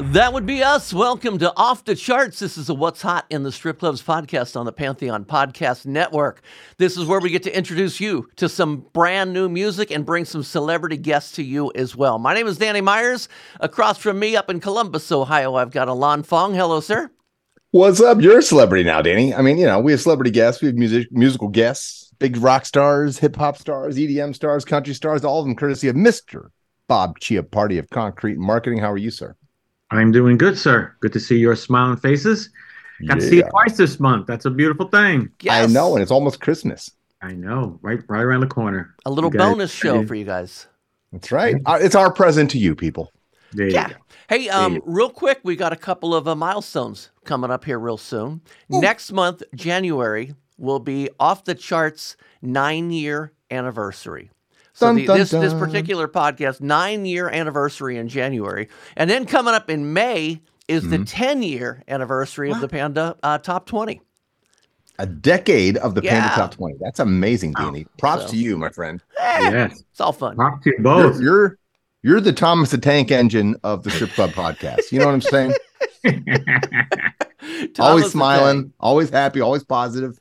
That would be us. Welcome to Off the Charts. This is a What's Hot in the Strip Clubs podcast on the Pantheon Podcast Network. This is where we get to introduce you to some brand new music and bring some celebrity guests to you as well. My name is Danny Myers. Across from me up in Columbus, Ohio, I've got Ilan Fong. Hello, sir. What's up? You're a celebrity now, Danny. I mean, you know, we have celebrity guests, we have music, musical guests, big rock stars, hip hop stars, EDM stars, country stars, all of them courtesy of Mr. Bob Chiappardi of Concrete Marketing. How are you, sir? I'm doing good, sir. Good to see your smiling faces. Got to see you twice this month. That's a beautiful thing. Yes. I know, and it's almost Christmas. I know, right, right around the corner. A little guys- bonus show for you guys. That's right. Uh, It's our present to you, people. There Yeah. go. Hey, um, you real quick, we got a couple of uh, milestones coming up here real soon. Next month, January, will be off the charts nine year anniversary. So Dun, the, dun, this this dun. particular podcast nine year anniversary in January, and then coming up in May is Mm-hmm. the ten year anniversary of the Panda uh, Top Twenty. A decade of the Panda Top 20. That's amazing, Danny. Props So- to you, my friend. Yes. It's all fun. Props to you You're, both. you're you're the Thomas the Tank Engine of the Strip Club podcast. You know what I'm saying? Always smiling, always happy, always positive.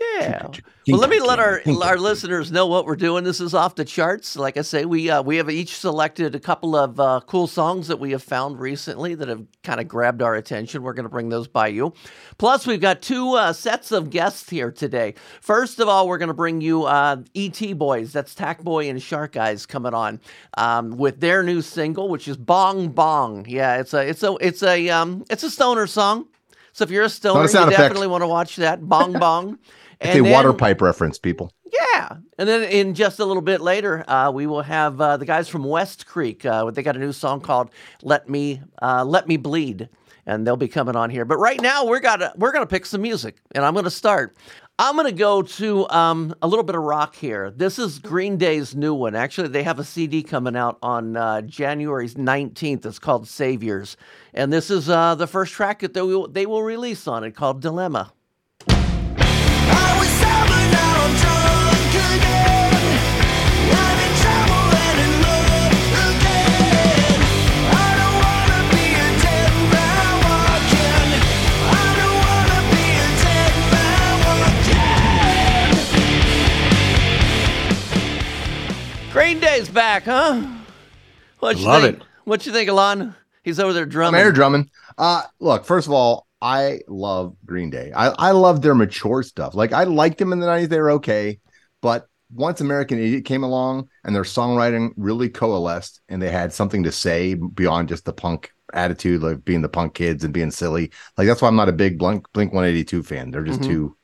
Yeah. King Well, let me let our our listeners know what we're doing. This is off the charts. Like I say, we uh, we have each selected a couple of uh, cool songs that we have found recently that have kind of grabbed our attention. We're going to bring those by you. Plus, we've got two uh, sets of guests here today. First of all, we're going to bring you uh, ET Boys. That's Tacboy and Sharkeyes coming on um, with their new single, which is Bong Bong. Yeah, it's a it's a it's a um, it's a stoner song. So if you're a stoner, you sound effect. definitely want to watch that Bong Bong. It's a And water pipe reference, people. yeah, and then in just a little bit later, uh, we will have uh, the guys from Westcreek. Uh, they got a new song called "Let Me uh, Let Me Bleed," and they'll be coming on here. But right now, we're gonna we're gonna pick some music, and I'm gonna start. I'm gonna go to um, a little bit of rock here. This is Green Day's new one. Actually, they have a CD coming out on uh, January 19th. It's called Saviors, and this is uh, the first track that they will, they will release on it called Dilemma. Green Day's back, huh? What you Love think? it. What you think, Ilan? He's over there I'm drumming. air drumming. Uh, look, first of all, I love Green Day. I, I love their mature stuff. Like I liked them in the 90s, they were okay. But once American Idiot came along and their songwriting really coalesced and they had something to say beyond just the punk attitude, like being the punk kids and being silly. Like that's why I'm not a big Blink Blink 182 fan. They're just Mhm. too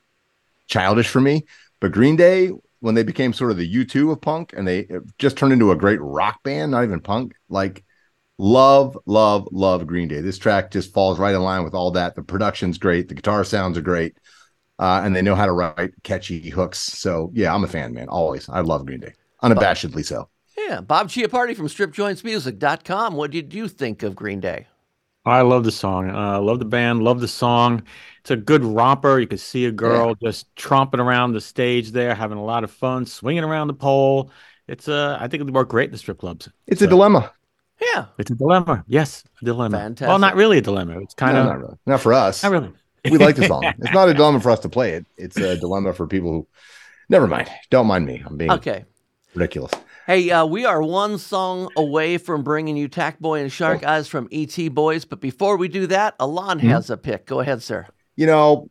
childish for me. But Green Day, when they became sort of the U2 of punk and they just turned into a great rock band, not even punk, like love, love, love Green Day. This track just falls right in line with all that. The production's great, the guitar sounds are great, uh, and they know how to write catchy hooks. So yeah, I'm a fan, man. Always, I love Green Day, unabashedly so. Yeah, Bob Chiappardi from StripJointsMusic.com. What did you think of Green Day? I love the song. Uh, love the band. Love the song. It's a good romper. You can see a girl just tromping around the stage there, having a lot of fun, swinging around the pole. It's uh, I think it'd work great in the strip clubs. It's a dilemma. Yeah. It's a dilemma. Yes, a dilemma. Well, not really a dilemma. It's kind No, of not really. Not for us. not really. We like the song. It's not a dilemma for us to play it. It's a dilemma for people who. Never mind. Don't mind me. I'm being Okay. ridiculous. Hey, uh, we are one song away from bringing you Tacboy and Shark Oh. Eyes from ET Boys. But before we do that, Ilan Hmm? has a pick. Go ahead, sir. You know,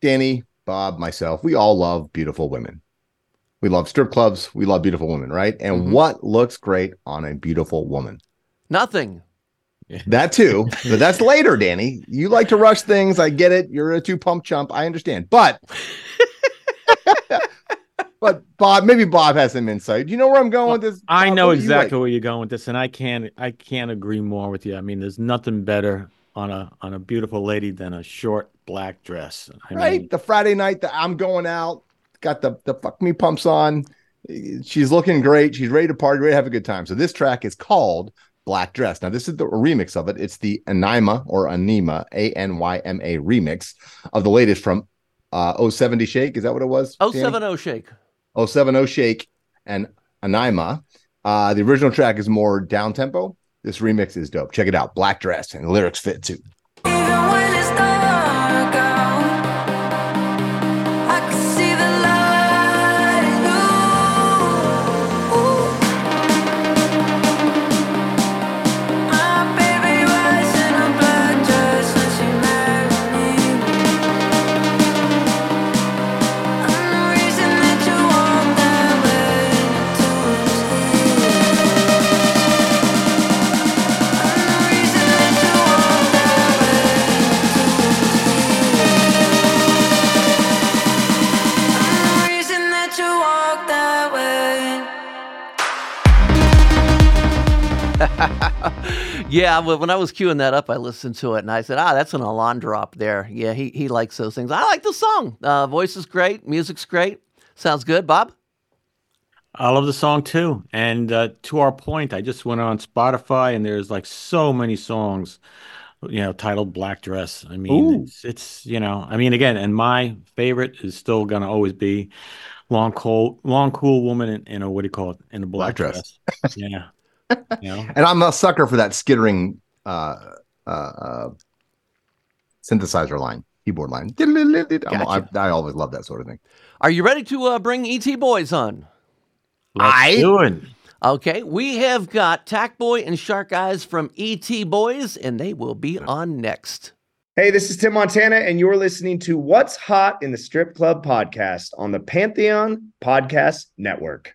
Danny, Bob, myself, we all love beautiful women. We love strip clubs. We love beautiful women, right? And Mhm. what looks great on a beautiful woman? Nothing. That too, but that's later, Danny. You like to rush things. I get it. You're a two pump chump. I understand. But, but Bob, maybe Bob has some insight. Do you know where I'm going with this? I know What exactly like? where you're going with this, and I can't I can't agree more with you. I mean, there's nothing better on a on a beautiful lady than a short black dress. I right? mean, the Friday night that I'm going out, got the the fuck me pumps on. She's looking great. She's ready to party, ready to have a good time. So this track is called Black Dress. Now this is the remix of it. It's the Anyma or Anyma, A N Y M A remix of the latest from uh 070 Shake. Is that what it was? Oh Danny? seven oh shake. 070 Shake and Anyma. Uh, the original track is more down tempo. This remix is dope. Check it out. Black Dress and the lyrics fit too. Yeah, well, when I was queuing that up, I listened to it and I said, "Ah, that's an Ilan drop there." Yeah, he he likes those things. I like the song. Uh, voice is great, music's great. Sounds good, Bob. I love the song too. And uh, to our point, I just went on Spotify and there's like so many songs, you know, titled Black Dress. I mean, it's, it's, you know, I mean, again, and my favorite is still going to always be Long Cool, Long Cool Woman in, in a, what do you call it? In a black, Black dress. dress. yeah. You know, And I'm a sucker for that skittering uh, uh, uh, synthesizer line, keyboard line. I'm- Gotcha. I, I always love that sort of thing. Are you ready to uh, bring ET Boys on? let's I- do it. Okay, we have got Tacboy and Sharkeyes from ET Boys, and they will be on next. Hey, this is Tim Montana, and you're listening to What's Hot in the Strip Club podcast on the Pantheon Podcast Network.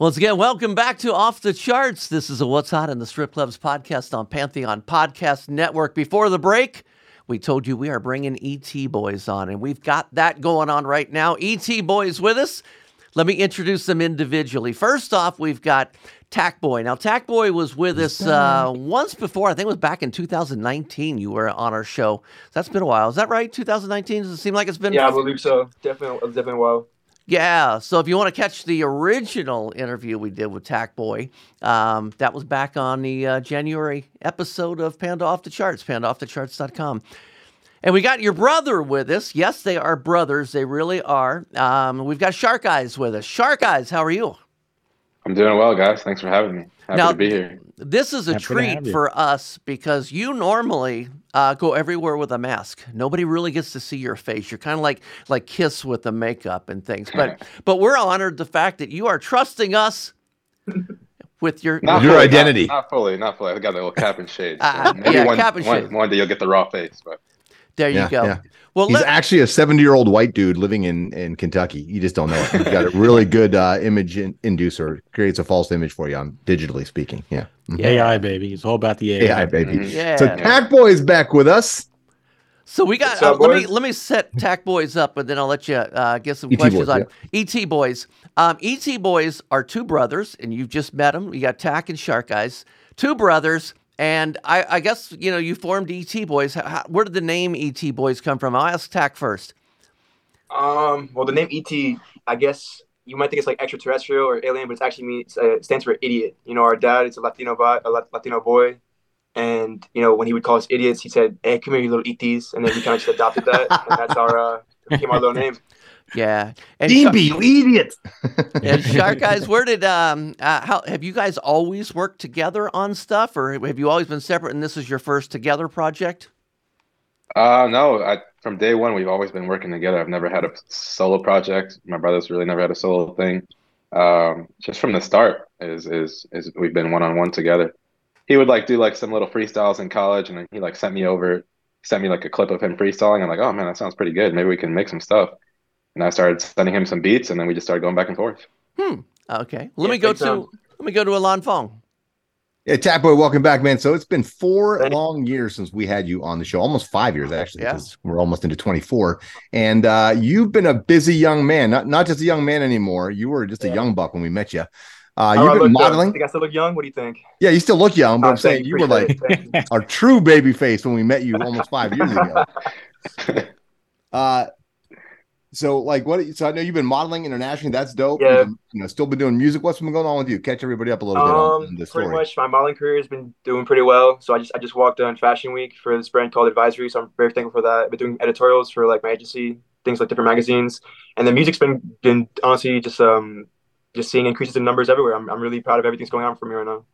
Once again, welcome back to Off the Charts. This is a What's Hot in the Strip Clubs podcast on Pantheon Podcast Network. Before the break, we told you we are bringing ET Boys on, and we've got that going on right now. ET Boys with us. Let me introduce them individually. First off, we've got Tacboy. Now, Tacboy was with us uh, once before. I think it was back in 2019. You were on our show. That's been a while. Is that right? 2019? Does it seem like it's been? Yeah, I believe so. Definitely, it's definitely well. Yeah. So if you want to catch the original interview we did with Tacboy, um, that was back on the uh, January episode of Panda Off the Charts, pandaoffthecharts.com. And we got your brother with us. Yes, they are brothers. They really are. Um, we've got Sharkeyes with us. Sharkeyes, how are you? I'm doing well, guys. Thanks for having me. Happy Now, to be here. This is a Happy treat for us because you normally uh, go everywhere with a mask. Nobody really gets to see your face. You're kind of like like Kiss with the makeup and things. But but we're honored the fact that you are trusting us with your Not Your fully, identity. Not, not fully, not fully. I got a little cap and shade. Ah, Maybe yeah, one, cap and one- shade. one day you'll get the raw face, but There you Yeah, go. yeah. Well, He's let, actually a 70 year old white dude living in, in Kentucky. You just don't know it. He's got a really good uh, image in, inducer, creates a false image for you on digitally speaking. Yeah. Mhm. AI, baby. It's all about the AI. AI, baby. Mhm. Yeah. So Tacboy is back with us. so we got. What's up, uh, let me let me set Tacboys up, and then I'll let you uh, get some ET questions Boys, on ET Boys. Um, ET Boys are two brothers, and you've just met them. You got Tack and Shark Eyes, two brothers. And I, I guess you know you formed ET Boys. How, where did the name ET Boys come from? I'll ask Tack first. Um, well, the name ET, I guess you might think it's like extraterrestrial or alien, but it's actually means uh, it stands for idiot. You know, our dad is a Latino boy, a Latino boy, and you know when he would call us idiots, he said, "Hey, come here, you little ETs," and then we kind of just adopted that, and that's our uh, became our little name. Yeah, and Dean Shark- B, you idiot. and Sharkeyes, where did um uh, how have you guys always worked together on stuff, or have you always been separate? And this is your first together project? uh, no. I, from day one, we've always been working together. I've never had a solo project. My brother's really never had a solo thing. Um, just from the start, is is is we've been one on one together. He would like do like some little freestyles in college, and then he like sent me over, sent me like a clip of him freestyling. I'm like, oh man, that sounds pretty good. Maybe we can make some stuff. And I started sending him some beats, and then we just started going back and forth. Hmm. Okay. Let Yeah, me go to time. let me go to Ilan Fong. Yeah, Tacboy, welcome back, man. So it's been four Thank long years since we had you on the show, almost five years actually, Yeah. because we're almost into 24. And uh, you've been a busy young man, not not just a young man anymore. You were just a young buck when we met you. Uh, I you've been look, though? modeling. Think I still look young? What do you think? Yeah, you still look young, but Uh, I'm saying you were like appreciate it, thank you. our true baby face when we met you almost five years ago. Uh, so like what? So I know you've been modeling internationally. That's dope. Yeah. You know, still been doing music. What's been going on with you? Catch everybody up a little bit on, on Um, pretty much my modeling career has been doing pretty well. So I just I just walked on Fashion Week for this brand called Advisory. So I'm very thankful for that. I've been doing editorials for like my agency, things like different magazines, and the music's been been honestly just um just seeing increases in numbers everywhere. I'm I'm really proud of everything's going on for me right now.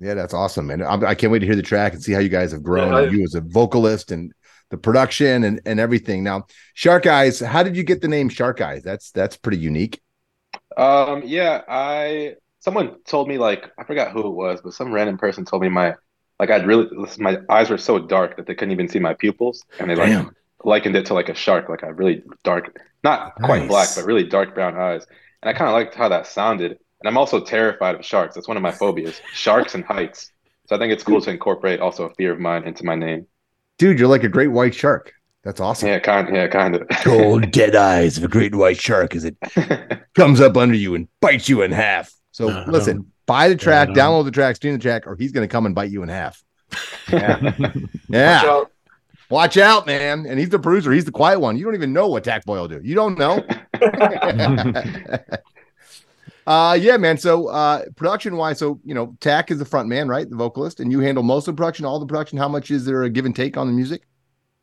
Yeah, that's awesome, man. I'm, I can't wait to hear the track and see how you guys have grown. Yeah, and you as a vocalist and the production and and everything. Now, Sharkeyes, how did you get the name Sharkeyes? That's that's pretty unique. Um, yeah, I someone told me like I forgot who it was, but some random person told me my like I'd really my eyes were so dark that they couldn't even see my pupils, and they like Damn. likened it to like a shark, like a really dark, not quite black, but really dark brown eyes. And I kind of liked how that sounded. And I'm also terrified of sharks. That's one of my phobias, sharks and heights. So I think it's cool to incorporate also a fear of mine into my name. Dude, you're like a great white shark. That's awesome. Yeah, kind, yeah, kind of. Cold, dead eyes of a great white shark as it comes up under you and bites you in half. So Uh, listen, Buy the track, Yeah. download the track, stream the track, or he's going to come and bite you in half. Yeah. Watch yeah. out. Watch out, man. And he's the producer. He's the quiet one. You don't even know what Tacboy will do. You don't know. Uh yeah, man. So uh production wise, so you know, Tack is the front man, right? The vocalist, and you handle most of the production, all the production. How much is there a give and take on the music?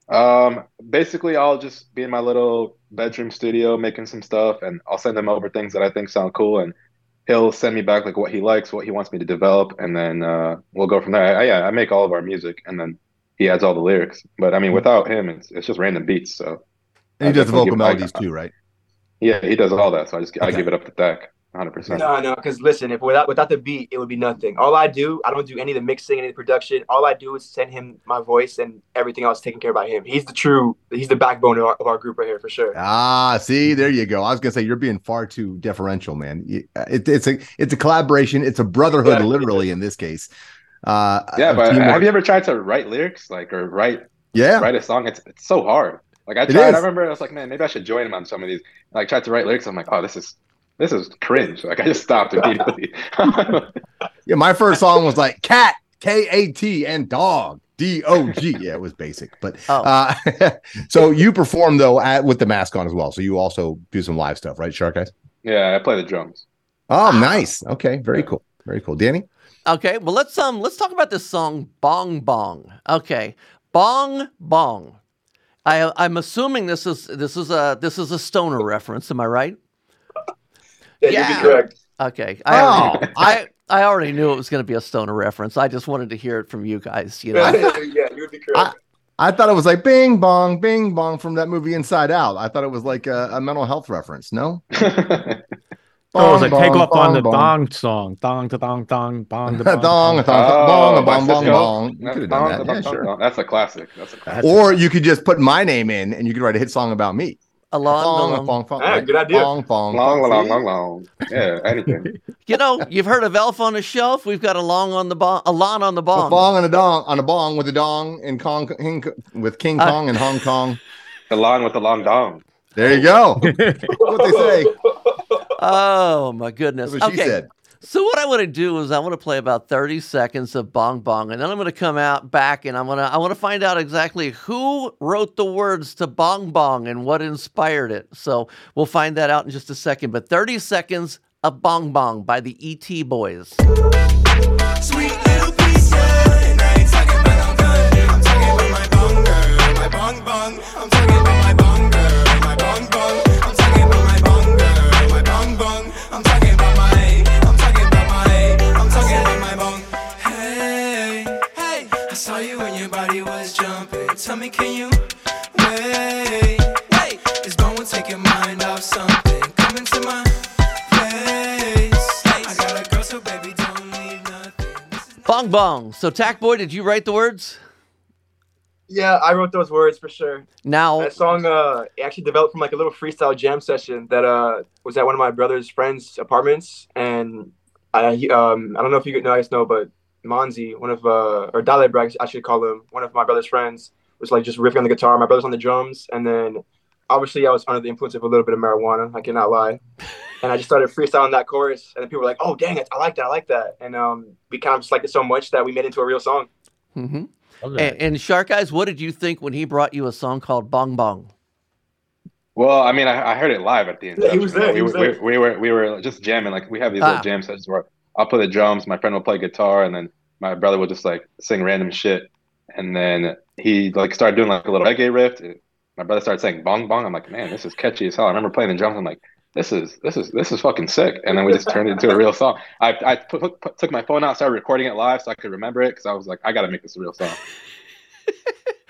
Um, basically, I'll just be in my little bedroom studio making some stuff, and I'll send him over things that I think sound cool, and he'll send me back like what he likes, what he wants me to develop, and then uh, we'll go from there. I, yeah, I make all of our music, and then he adds all the lyrics. But I mean, without him, it's it's just random beats. So And he I does the vocal melodies too, right? yeah, he does all that. So I just I give it up to Tac, 100. percent No, no, because listen, if without without the beat, it would be nothing. All I do, I don't do any of the mixing, any of the production. All I do is send him my voice, and everything else taken care of by him. He's the true, he's the backbone of our, of our group right here for sure. Ah, see, there you go. I was gonna say you're being far too deferential, man. You- It, it's a it's a collaboration. It's a brotherhood, Yeah. literally in this case. Uh, Yeah, but teamwork. have you ever tried to write lyrics like or write Yeah. write a song? It's it's so hard. Like I tried. I remember I was like, man, maybe I should join him on some of these. Like tried to write lyrics. I'm like, oh, this is this is cringe. Like I just stopped immediately. Yeah, my first song was like cat, K A T, and dog, D O G. Yeah, it was basic, but Oh. uh, so you perform though at, with the mask on as well. So you also do some live stuff, right, Sharkeyes? yeah, I play the drums. Oh, nice. Okay, very cool, very cool. Danny, Okay, well let's um let's talk about this song Bong Bong. Okay. Bong Bong. I I'm assuming this is this is a this is a stoner reference, am I right? Yeah, Yeah. you'd be correct. Okay. I already, Oh, I I already knew it was going to be a stoner reference. I just wanted to hear it from you guys, you know. yeah, you would be correct. I thought it was like Bing Bong, Bing Bong from that movie Inside Out. I thought it was like a, a mental health reference. No, Oh, it was like Bong, take bong, off on the bong, dong song. Dong, to dong, dong, bong, to Dong, bong. dong, oh, bong, Oh, by bong, bong, Cisco. bong. You could have done that. Yeah, sure. That's a classic. That's a classic. Or you could just put my name in and you could write a hit song about me. Along, Fong, along. fong, fong, Ah, right? good idea. Fong, fong, Long, fong. long, See? long, long. Yeah, anything. You know, you've heard of Elf on a Shelf. We've got a long on the bong, a lawn on the A bong. bong and a dong on a bong with a dong in Kong Hing, with King Uh, Kong and Hong Kong. The lawn with the long dong. There you go. what they say. Oh my goodness. That's what she okay. said. So what I want to do is I want to play about 30 seconds of Bong Bong, and then I'm going to come out back and I'm going to I want to find out exactly who wrote the words to Bong Bong and what inspired it. So we'll find that out in just a second. But 30 seconds of Bong Bong by the ET Boys. Sweet Tell me, can you wait? Wait, it's going to take your mind off something. Come into my place. I got a girl, so baby, don't leave nothing. Bong Bong. So Tacboy, did you write the words? Yeah, I wrote those words for sure. Now That song uh actually developed from like a little freestyle jam session that uh was at one of my brother's friends' apartments and I he- um I don't know if you know guys know but Monzi, one of uh or Dale Bragg I should call him, one of my brother's friends was like just riffing on the guitar, my brother's on the drums and then obviously I was under the influence of a little bit of marijuana, I cannot lie. And I just started freestyling that chorus and then people were like, "Oh, dang it, I like that. I like that." And um we kind of just liked it so much that we made it into a real song. hmm And, and Sharkeyes, what did you think when he brought you a song called Bong Bong? Well, I mean, I, I heard it live at the end. Yeah, he was there, We, he was were- there. we, we were we were just jamming. Like we have these Ah. little jam sessions where I'll play the drums, my friend will play guitar, and then my brother will just like sing random shit. And then he like started doing like a little reggae riff. My brother started saying bong bong. I'm like, man, this is catchy as hell. I remember playing the drums. I'm like, this is this is this is fucking sick. And then we just turned it into a real song. I I put, put, took my phone out, started recording it live so I could remember it because I was like, I got to make this a real song.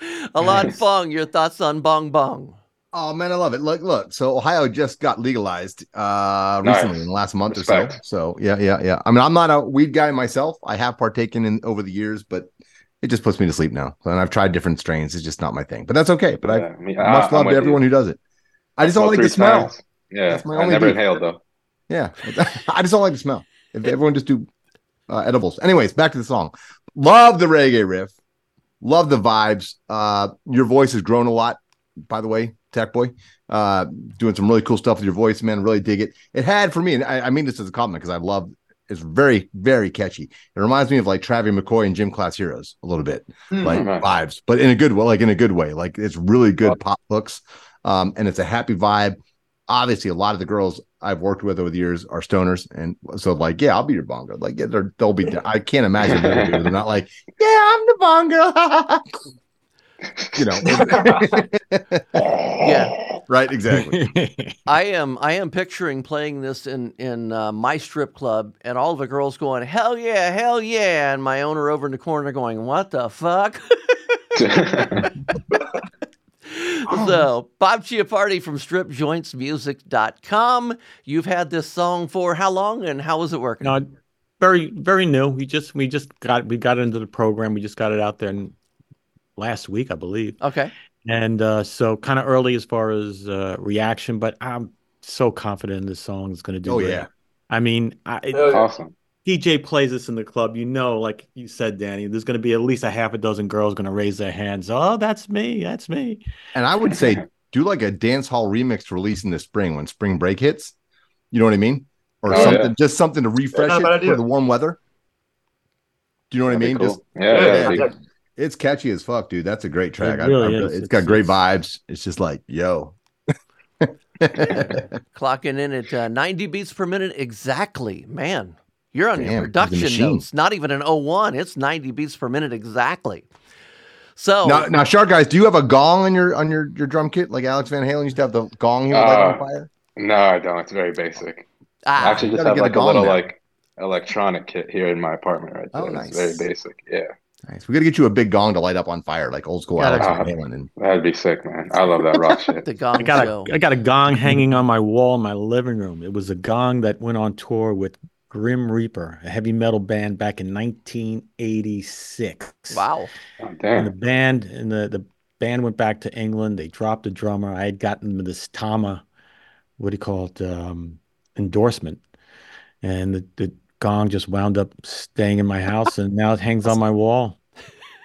Ilan Fong, your thoughts on Bong Bong? Oh man, I love it. Look, look. So Ohio just got legalized uh Nice. recently in the last month or so. So yeah, yeah, yeah. I mean, I'm not a weed guy myself. I have partaken in over the years, but it just puts me to sleep now. And I've tried different strains. It's just not my thing. But that's okay. But Yeah, I me- much I- love to everyone you. who does it. I just don't like the smell. times. Yeah, That's my I only never beef. inhaled though. Yeah, I just don't like the smell. If everyone just do uh, edibles. Anyways, back to the song. Love the reggae riff. Love the vibes. Uh, your voice has grown a lot, by the way, Tacboy. Uh, doing some really cool stuff with your voice, man. Really dig it. It had for me, and I, I mean this as a compliment because I love It's very, very catchy. It reminds me of like Travis McCoy and Gym Class Heroes a little bit, Hmm. like vibes, but in a good way, like in a good way. Like it's really good pop hooks, um, and it's a happy vibe. Obviously, a lot of the girls I've worked with over the years are stoners, and so like, yeah, I'll be your bongo. Like, yeah, they're, they'll be. I can't imagine they're, they're not like, yeah, I'm the bongo. you know, Yeah. right? Exactly. I am I am picturing playing this in in uh, my strip club and all the girls going hell yeah hell yeah and my owner over in the corner going what the fuck. so Bob Chiappardi from StripJointsMusic.com. You've had this song for how long and how was it working? No, very very new. We just we just got we got into the program. We just got it out there in, last week, I believe. Okay. And uh, so kind of early as far as uh, reaction, but I'm so confident this song is going to do. Oh, great. yeah. I mean, I, it- Awesome. DJ plays this in the club, you know, like you said, Danny, there's going to be at least a half a dozen girls going to raise their hands. Oh, that's me. That's me. And I would say do like a dance hall remix release in the spring when spring break hits. You know what I mean? Or Oh, something, yeah. just something to refresh Not it for the warm weather. Do you know what I That'd mean? cool. Just Yeah, yeah, yeah, that'd be- exactly. it's catchy as fuck, dude. That's a great track. I- I really really- is. it's It's- got great vibes. It's just like, yo. Clocking in at uh, 90 beats per minute exactly. Man, you're on Damn, your production notes. Not even an 01. It's 90 beats per minute exactly. So Now, now, Shark guys, do you have a gong on your on your your drum kit like Alex Van Halen used to have the gong he would light on Uh, fire? No, I don't. It's very basic. I ah, actually just have get a like a little now. like electronic kit here in my apartment right Oh, there. nice. It's very basic. Yeah. Nice. We got to get you a big gong to light up on fire like old school Alex Uh, Halen. And That'd be sick, man. I love that rock shit. the gong I got show. a I got a gong hanging on my wall in my living room. It was a gong that went on tour with Grim Reaper, a heavy metal band back in 1986. Wow. Oh, And the band and the the band went back to England. They dropped a drummer. I had gotten this Tama, what do you call it, um, endorsement, and the, the gong just wound up staying in my house, and now it hangs on my wall.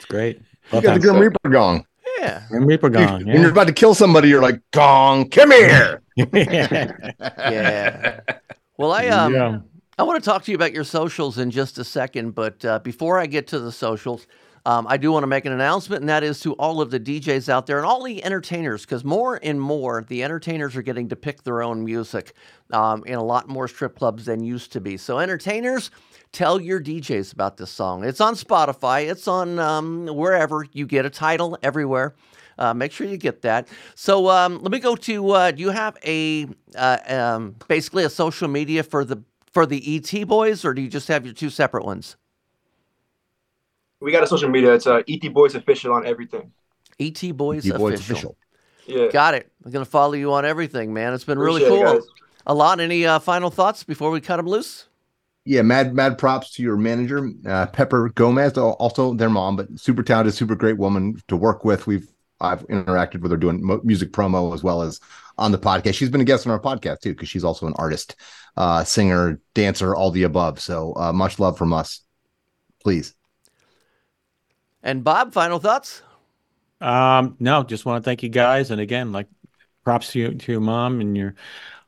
It's great. you got the. Grim Reaper gong. Yeah. Grim Reaper You- gong. When you're about to kill somebody, you're like, gong, come here. Yeah. Well, I um Yeah. I want to talk to you about your socials in just a second, but uh, before I get to the socials, um, I do want to make an announcement, and that is to all of the DJs out there and all the entertainers, because more and more the entertainers are getting to pick their own music um, in a lot more strip clubs than used to be. So, entertainers, tell your DJs about this song. It's on Spotify, it's on um, wherever you get a title, everywhere. Uh, make sure you get that. So um, let me go to. Uh, do you have a uh, um, basically a social media for the for the ET boys, or do you just have your two separate ones? We got a social media. It's uh, ET Boys official on everything. ET boys, You boys official. official. Yeah. Got it. I'm gonna follow you on everything, man. It's been really Appreciate it, cool. guys. A lot. Any uh, final thoughts before we cut them loose? Yeah, mad mad props to your manager, uh, Pepper Gomez, also their mom, but super talented, super great woman to work with. We've I've interacted with her doing mo- music promo as well as on the podcast. She's been a guest on our podcast too because she's also an artist, uh, singer, dancer, all the above. So uh, much love from us, please. And Bob, final thoughts? Um, no, just want to thank you guys, and again, like props to you to your mom and your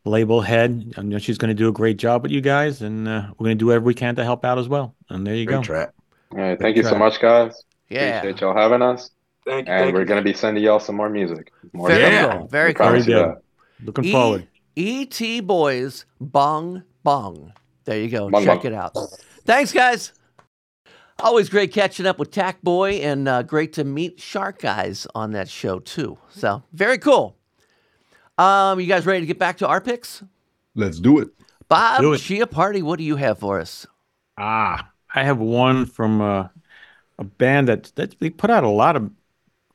label head. I know she's going to do a great job with you guys, and uh, we're going to do whatever we can to help out as well. And there you Great go. track. All right. Thank you so much, guys. Yeah. Appreciate y'all having us. Thank you. And thank we're going to be sending y'all some more music. More Very stuff. cool. Very cool. Very good. Looking E- forward. ET boys, bong bong. There you go. Bong, Check bong. it out. Thanks, guys. Always great catching up with Tacboy, and uh, great to meet Sharkeyes on that show too. So very cool. Um, you guys ready to get back to our picks? Let's do it. Bob Do it. Chia Party, what do you have for us? Ah, I have one from uh, a band that that they put out a lot of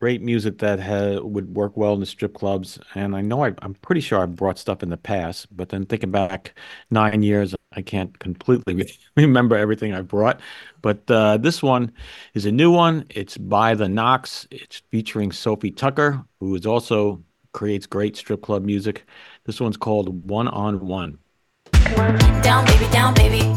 great music that ha would work well in the strip clubs. And I know I, I'm pretty sure I brought stuff in the past, but then thinking back nine years, I can't completely re- remember everything I brought. But uh, this one is a new one. It's by the Knocks. It's featuring Sofi Tukker, who is also creates great strip club music. This one's called One on One. Down, baby, down, baby.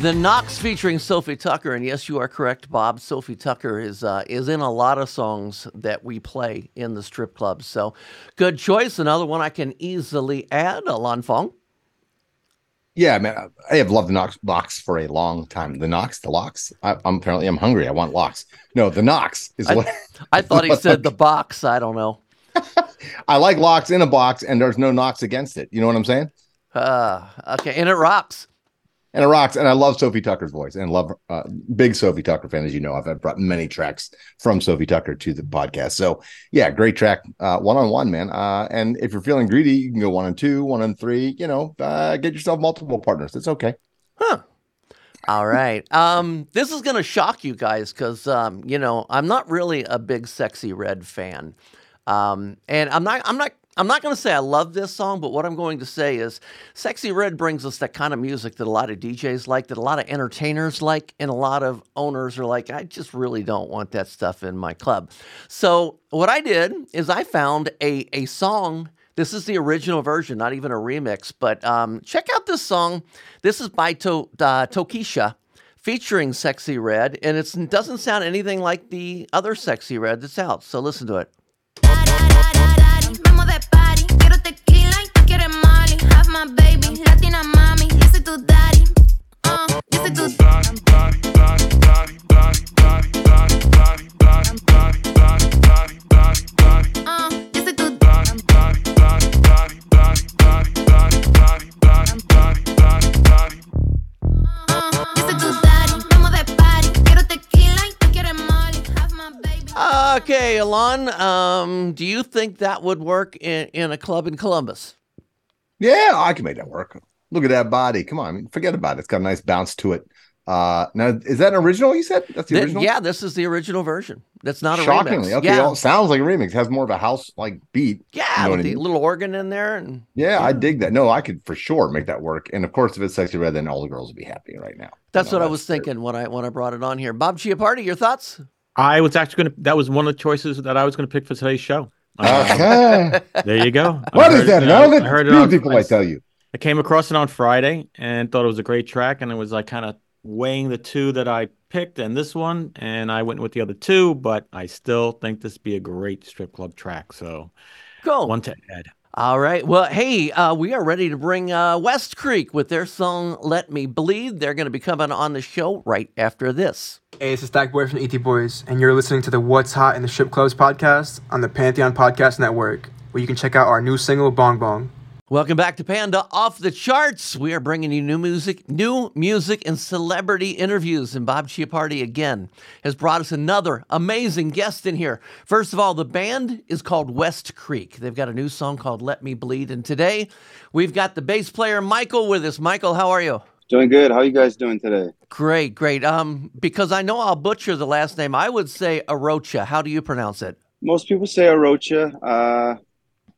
The Knocks featuring Sofi Tukker, and yes, you are correct, Bob. Sofi Tukker is uh, is in a lot of songs that we play in the strip clubs. So good choice. Another one I can easily add. Ilan Fong. Yeah, man, I have loved the Knocks box for a long time. The Knocks, the locks. I, I'm apparently I'm hungry. I want locks. No, the Knocks is I, what I thought he said the box. I don't know. I like locks in a box, and there's no knocks against it. You know what I'm saying? Uh, okay, and it rocks. And it rocks. And I love Sofi Tukker's voice, and love uh, big Sofi Tukker fan, as you know. I've brought many tracks from Sofi Tukker to the podcast. So yeah, great track, one on one, man. Uh, and if you're feeling greedy, you can go one and two, one and three. You know, uh, get yourself multiple partners. It's okay. Huh. All right. Um, this is gonna shock you guys because um, you know I'm not really a big Sexyy Red fan, um, and I'm not. I'm not. I'm not going to say I love this song, but what I'm going to say is Sexyy Red brings us that kind of music that a lot of DJs like, that a lot of entertainers like, and a lot of owners are like, I just really don't want that stuff in my club. So, what I did is I found a, a song. This is the original version, not even a remix, but um, check out this song. This is by to, uh, Tokischa featuring Sexyy Red, and it doesn't sound anything like the other Sexyy Red that's out. So, listen to it. Latina mami, yo soy tu daddy. Uh, yo soy tu. Okay, Ilan, um, do you think that would work in, in a club in Columbus? Yeah, I can make that work. Look at that body. Come on, I mean, forget about it. It's got a nice bounce to it. Uh, now, is that an original? You said that's the Th- original. yeah, this is the original version. That's not a Shockingly, remix. okay. yeah, well, it sounds like a remix. It has more of a house like beat. yeah, you know with what I the mean? little organ in there, and Yeah, I dig that. No, I could for sure make that work. And of course, if it's sexy red, then all the girls would be happy right now. that's You know, what I was thinking when I when I brought it on here. Bob Chiappardi, your thoughts? I was actually going to. That was one of the choices that I was going to pick for today's show. Uh, Okay. there you go. I What is that? uh, Now I heard it on- beautiful, I tell you. I came across it on Friday and thought it was a great track, and it was like kind of weighing the two that I picked and this one, and I went with the other two, but I still think this be a great strip club track. So, Cool. one to add. All right. Well, hey, uh, we are ready to bring uh, Westcreek with their song "Let Me Bleed." They're going to be coming on the show right after this. Hey, it's the Stack Boy from ET Boys, and you're listening to the What's Hot in the Strip Clubs podcast on the Pantheon Podcast Network, where you can check out our new single, Bong Bong. Welcome back to Panda Off the Charts. We are bringing you new music, new music, and celebrity interviews. And Bob Chiappardi again has brought us another amazing guest in here. First of all, the band is called Westcreek. They've got a new song called "Let Me Bleed." And today we've got the bass player Michael with us. Michael, how are you? Doing good. How are you guys doing today? Great, great. Um, because I know I'll butcher the last name. I would say Arocha. How do you pronounce it? Most people say Orocha. Uh,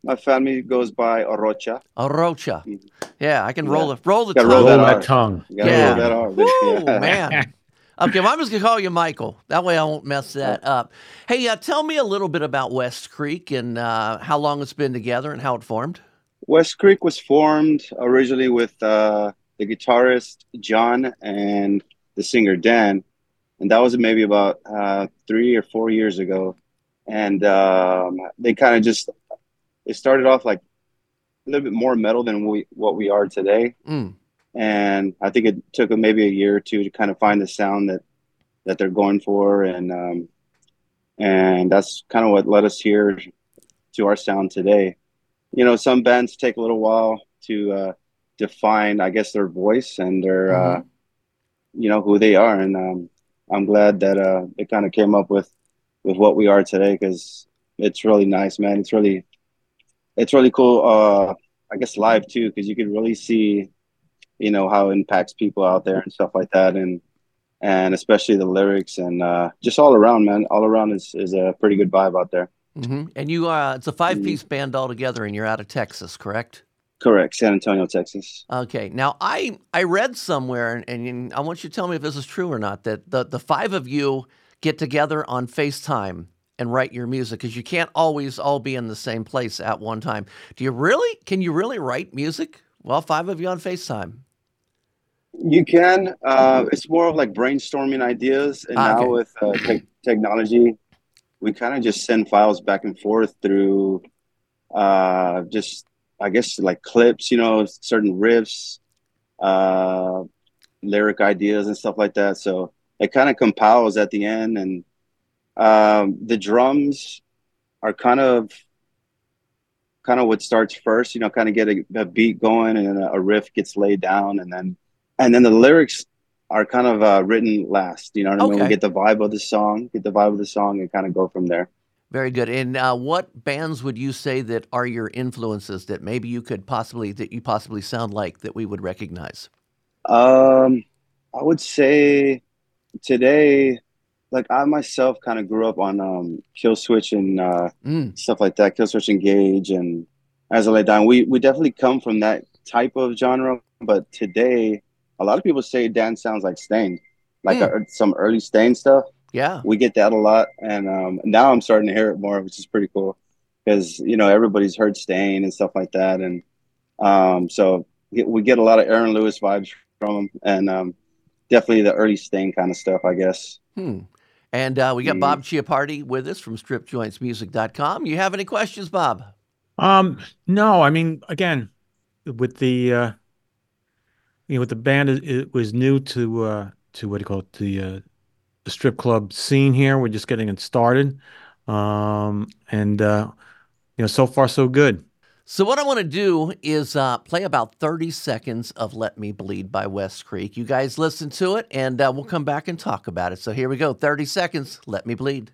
my family goes by Orocha. Arocha. Yeah, I can roll the roll the tongue. roll that Roll that tongue. Yeah. roll that R. Woo, man. Okay, well, I'm just gonna call you Michael. That way, I won't mess that up. Hey, uh, tell me a little bit about Westcreek and uh, how long it's been together and how it formed. Westcreek was formed originally with uh, the guitarist John and the singer Dan, and that was maybe about uh, three or four years ago. And um, they kind of just it started off like a little bit more metal than we what we are today. Mm. and I think it took them maybe a year or two to kind of find the sound that that they're going for, and um, and that's kind of what led us here to our sound today. You know, some bands take a little while to uh, define, I guess, their voice and their uh, you know who they are, and um, I'm glad that uh, they kind of came up with with what we are today because it's really nice, man. It's really it's really cool. Uh, I guess live too because you can really see you know how it impacts people out there and stuff like that. And and especially the lyrics and uh just all around man. All around is is a pretty good vibe out there. Hmm And you, uh, it's a five piece band altogether, and you're out of Texas, correct? correct. San antonio texas. Okay. Now, I I read somewhere, and, and I want you to tell me if this is true or not, that the, the five of you get together on FaceTime and write your music because you can't always all be in the same place at one time. Do you really? Can you really write music? Well, five of you on FaceTime. You can. Uh, it's more of like brainstorming ideas, and Ah, now okay. with uh, te- technology, we kind of just send files back and forth through, uh, just I guess like clips, you know, certain riffs, uh, lyric ideas and stuff like that. So it kind of compiles at the end, and um, the drums are kind of kind of what starts first. You know, kind of get a, a beat going, and then a riff gets laid down, and then and then the lyrics are kind of uh, written last. You know what I mean? We get the vibe of the song, get the vibe of the song, and kind of go from there. Very good. And uh, what bands would you say that are your influences that maybe you could possibly that you possibly sound like that we would recognize? Um, I would say today, like I myself kind of grew up on um, Killswitch and uh, Mm. stuff like that, Killswitch Engage and As I Lay Down. We we definitely come from that type of genre, but today a lot of people say Dan sounds like Staind, like Hmm. uh, some early Staind stuff. Yeah. We get that a lot, and um, now I'm starting to hear it more, which is pretty cool because you know everybody's heard Staind and stuff like that, and um, so we- we get a lot of Aaron Lewis vibes from him, and um, definitely the early Staind kind of stuff, I guess. Hmm. And uh, we got Mhm. Bob Chiappardi with us from stripjointsmusic.com. You have any questions, Bob? Um, no, I mean, again, with the uh, you know, with the band, it, it was new to uh, to what do you call it, the uh, the strip club scene here. We're just getting it started, um, and uh, you know, so far so good. So what I want to do is uh, play about 30 seconds of "Let Me Bleed" by Westcreek. You guys listen to it, and uh, we'll come back and talk about it. So here we go. 30 seconds. "Let Me Bleed."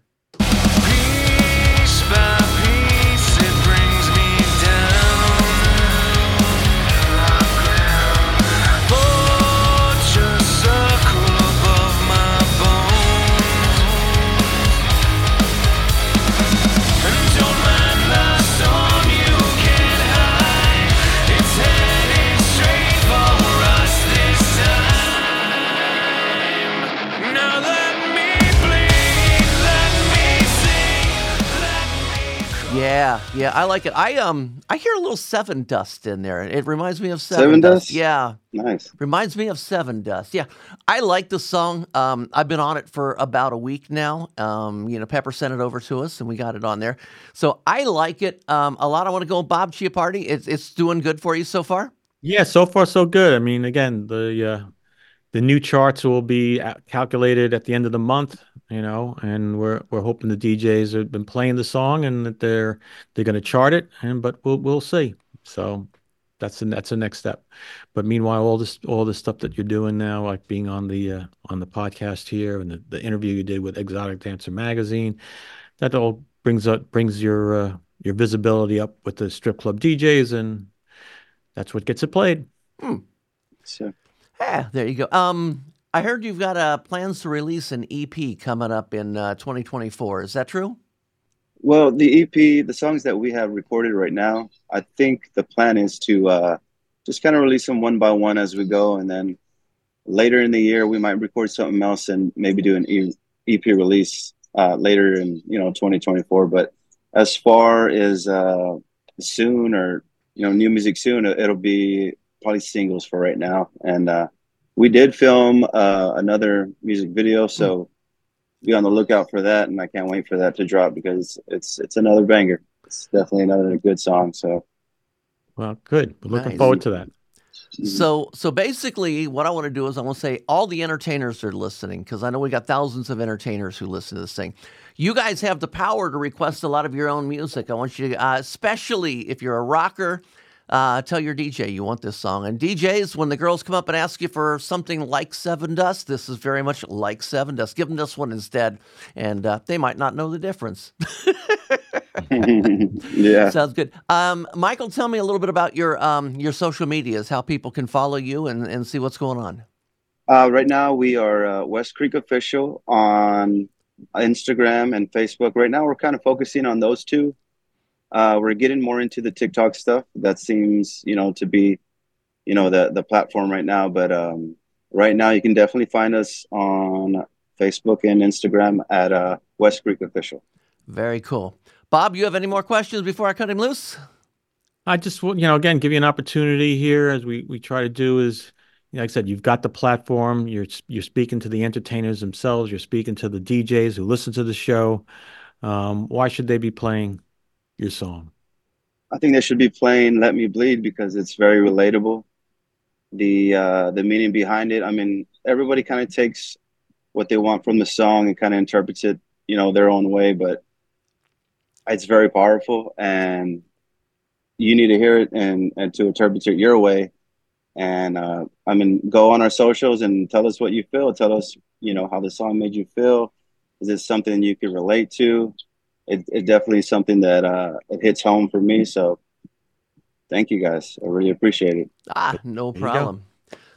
Yeah, yeah, I like it. I um, I hear a little Sevendust in there. It reminds me of Seven, Sevendust? Yeah, Nice. reminds me of Sevendust. Yeah, I like the song. Um, I've been on it for about a week now. Um, you know, Pepper sent it over to us, and we got it on there. So I like it um, a lot. I want to go Bob Chiappardi. It's it's doing good for you so far. Yeah, so far so good. I mean, again, the uh, the new charts will be calculated at the end of the month, you know, and we're we're hoping the DJs have been playing the song and that they're they're going to chart it, and but we'll we'll see. So that's the that's the next step. But meanwhile, all this all the stuff that you're doing now, like being on the uh, on the podcast here and the, the interview you did with Exotic Dancer magazine, that all brings up brings your uh, your visibility up with the strip club DJs, and that's what gets it played. So, Yeah, there you go. Um, I heard you've got uh, plans to release an EP coming up in uh, 2024. Is that true? well, the EP, the songs that we have recorded right now, I think the plan is to uh, just kind of release them one by one as we go, and then later in the year we might record something else and maybe do an EP release uh, later in you know 2024. But as far as uh, soon or you know new music soon, it'll be probably singles for right now. And uh, we did film uh, another music video, so be on the lookout for that. And I can't wait for that to drop because it's it's another banger. It's definitely another good song. So Well, good. We're looking Nice. forward to that. So, so basically, what I want to do is I want to say all the entertainers are listening, because I know we got thousands of entertainers who listen to this thing. You guys have the power to request a lot of your own music. I want you to, uh, especially if you're a rocker, uh, tell your DJ you want this song. And DJs, when the girls come up and ask you for something like Sevendust, this is very much like Sevendust. Give them this one instead, and uh, they might not know the difference. yeah. Sounds good. Um, Michael, tell me a little bit about your um, your social medias, how people can follow you and, and see what's going on. Uh, right now, we are uh, Westcreek Official on Instagram and Facebook. Right now, we're kind of focusing on those two. Uh, we're getting more into the TikTok stuff. That seems, you know, to be, you know, the the platform right now. But um, right now, you can definitely find us on Facebook and Instagram at uh, Westcreek Official. Very cool. Bob, you have any more questions before I cut him loose? I just, want- you know, again, give you an opportunity here as we we try to do is, like I said, you've got the platform. You're you're speaking to the entertainers themselves. You're speaking to the DJs who listen to the show. Um, why should they be playing your song? I think they should be playing "Let Me Bleed" because it's very relatable. The uh, the meaning behind it. I mean, everybody kind of takes what they want from the song and kind of interprets it, you know, their own way. But it's very powerful, and you need to hear it and and to interpret it your way. And uh, I mean, go on our socials and tell us what you feel. Tell us, you know, how the song made you feel. Is it something you could relate to? It, it definitely is something that uh, it hits home for me. So, thank you guys. I really appreciate it. Ah, no There you go. problem.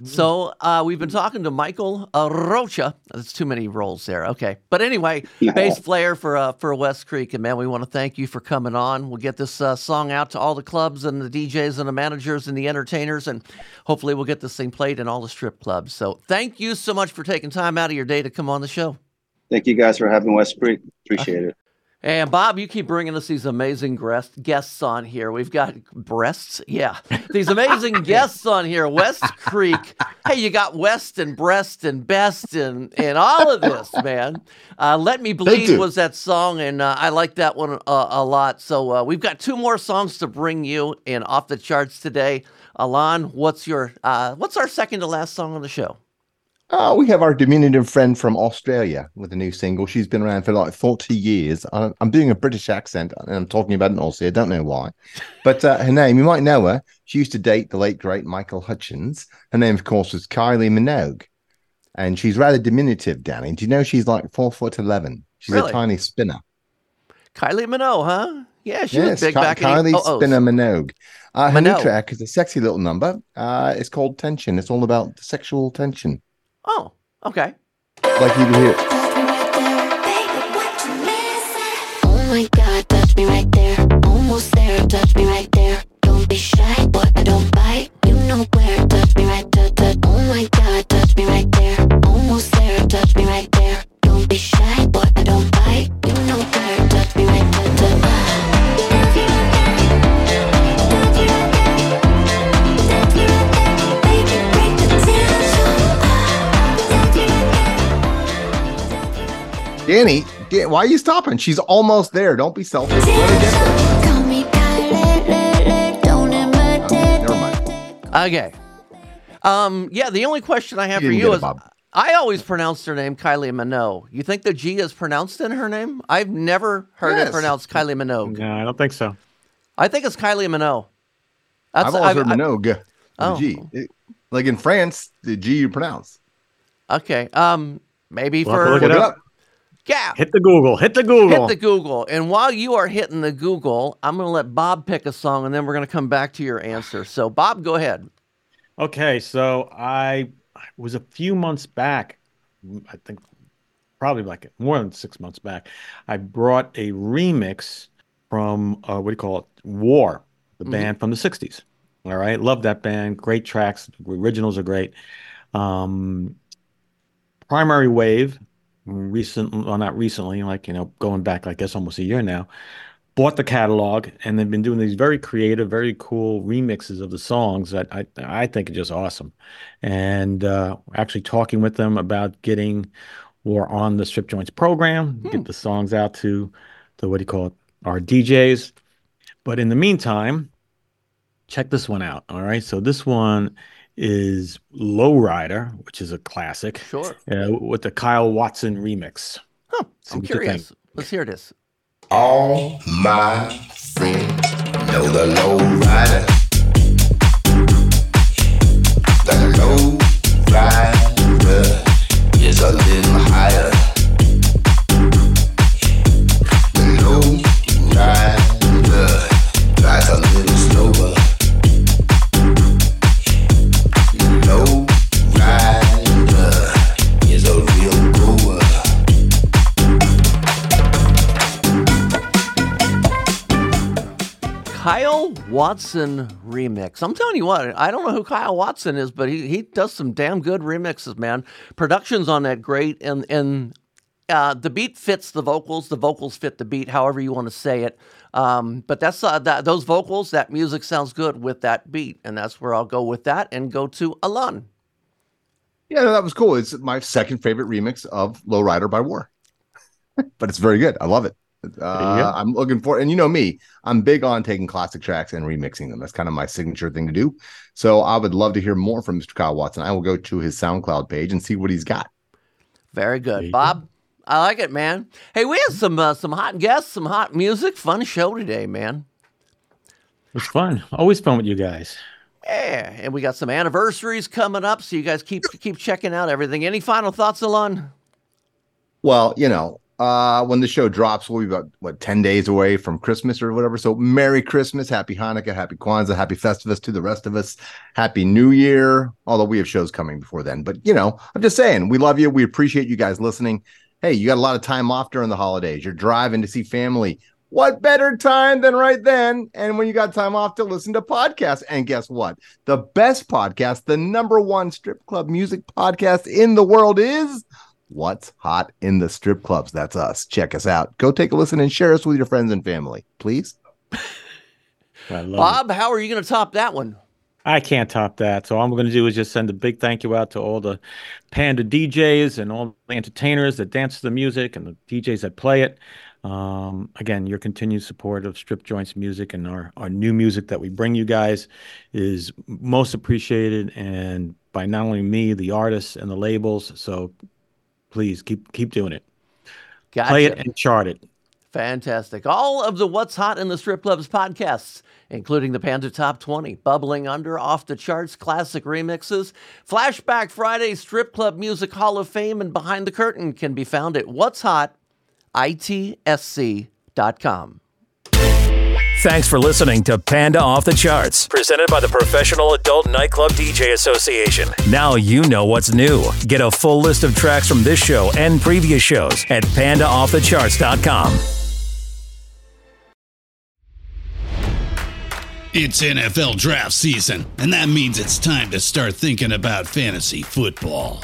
So uh, we've been talking to Michael uh, Rocha. That's too many roles there. Okay, but anyway, bass player for uh, for Westcreek, and man, we want to thank you for coming on. We'll get this uh, song out to all the clubs and the DJs and the managers and the entertainers, and hopefully we'll get this thing played in all the strip clubs. So thank you so much for taking time out of your day to come on the show. Thank you guys for having Westcreek. Appreciate it. And Bob, you keep bringing us these amazing guests on here. We've got breasts, yeah, these amazing guests on here. West Creek. Hey, you got West and Breast and Best and and all of this, man. Uh, Let Me Bleed was that song, and uh, I like that one uh, a lot. So uh, we've got two more songs to bring you in off the charts today. Ilan, what's your uh, what's our second to last song on the show? Uh, we have our diminutive friend from Australia with a new single. She's been around for like 40 years. I'm doing a British accent and I'm talking about an Aussie. I don't know why. But uh, her name, you might know her. She used to date the late, great Michael Hutchence. Her name, of course, was Kylie Minogue. And she's rather diminutive, Danny. Do you know she's like four foot 11? She's Really? a tiny spinner. Kylie Minogue, huh? Yeah, she was yes, big Ky- back in Kylie oh, Spinner Minogue. Uh, her new track is a sexy little number. Uh, it's called Tension. It's all about sexual tension. Oh, okay. Like you can hear. Danny, Dan, why are you stopping? She's almost there. Don't be selfish. Let her get there. Call me Kylie, don't imitate. Never mind. Okay. Um, yeah, the only question I have You for you get it, is Bob. I always pronounced her name Kylie Minogue. You think the G is pronounced in her name? I've never heard Yes. it pronounced Kylie Minogue. No, I don't think so. I think it's Kylie Minogue. I've always heard I- Minogue. with a Oh. G. It- like in France, the G you pronounce. Okay. Um, maybe We'll have for to look it up. Yeah. Hit the Google. Hit the Google. Hit the Google. And while you are hitting the Google, I'm going to let Bob pick a song and then we're going to come back to your answer. So, Bob, go ahead. Okay, so I I was a few months back, I think probably like more than six months back. I brought a remix from uh, what do you call it? War, the Mhm. band from the '60s. All right, love that band. Great tracks. The originals are great. Um, Primary Wave, recent, well, not recently, like you know, going back, I guess almost a year now. Bought the catalog, and they've been doing these very creative, very cool remixes of the songs that I I think are just awesome. And uh, actually talking with them about getting or on the Strip Joints program, get the songs out to the what do you call it, our DJs. But in the meantime, check this one out. All right, so this one is Lowrider, which is a classic. Sure. Uh, with the Kyle Watson remix. Huh, See I'm what you think. curious. Let's hear this. All my friends know the low rider. The low rider is a little Watson remix. I'm telling you what, I don't know who Kyle Watson is, but he, he does some damn good remixes, man. Production's on that great, and and uh, the beat fits the vocals. The vocals fit the beat, however you want to say it. Um, but that's uh, that, those vocals, that music sounds good with that beat, and that's where I'll go with that and go to Ilan. Yeah, no, that was cool. It's my second favorite remix of "Low Rider" by War, but it's very good. I love it. Uh, I'm looking for, and you know me, I'm big on taking classic tracks and remixing them. That's kind of my signature thing to do. So I would love to hear more from Mr. Kyle Watson. I will go to his SoundCloud page and see what he's got. Very good, Bob. I like it, man. Hey, we have some uh, some hot guests, some hot music. Fun show today, man. It's fun. Always fun with you guys. Yeah, and we got some anniversaries coming up, so you guys keep keep checking out everything. Any final thoughts, Ilan? Well, you know, uh, when the show drops, we'll be about what ten days away from Christmas or whatever. So, Merry Christmas, Happy Hanukkah, Happy Kwanzaa, Happy Festivus to the rest of us. Happy New Year. Although we have shows coming before then, but you know, I'm just saying, we love you. We appreciate you guys listening. Hey, you got a lot of time off during the holidays. You're driving to see family. What better time than right then? And when you got time off to listen to podcasts. And guess what? The best podcast, the number one strip club music podcast in the world is What's Hot in the Strip Clubs. That's us. Check us out. Go take a listen and share us with your friends and family, please. Bob, how are you going to top that one? I can't top that. So all I'm going to do is just send a big thank you out to all the Panda DJs and all the entertainers that dance to the music and the DJs that play it. Um, again, your continued support of Strip Joints music and our, our new music that we bring you guys is most appreciated and by not only me, the artists and the labels. So please keep keep doing it. Play it and chart it. Fantastic. All of the What's Hot in the Strip Clubs podcasts, including the Panda Top 20, Bubbling Under, Off the Charts, Classic Remixes, Flashback Friday, Strip Club Music Hall of Fame, and Behind the Curtain can be found at What's Hot, ITSC.com. Thanks for listening to Panda Off the Charts, presented by the Professional Adult Nightclub DJ Association. Now you know what's new. Get a full list of tracks from this show and previous shows at pandaoffthecharts.com. It's NFL draft season, and that means it's time to start thinking about fantasy football.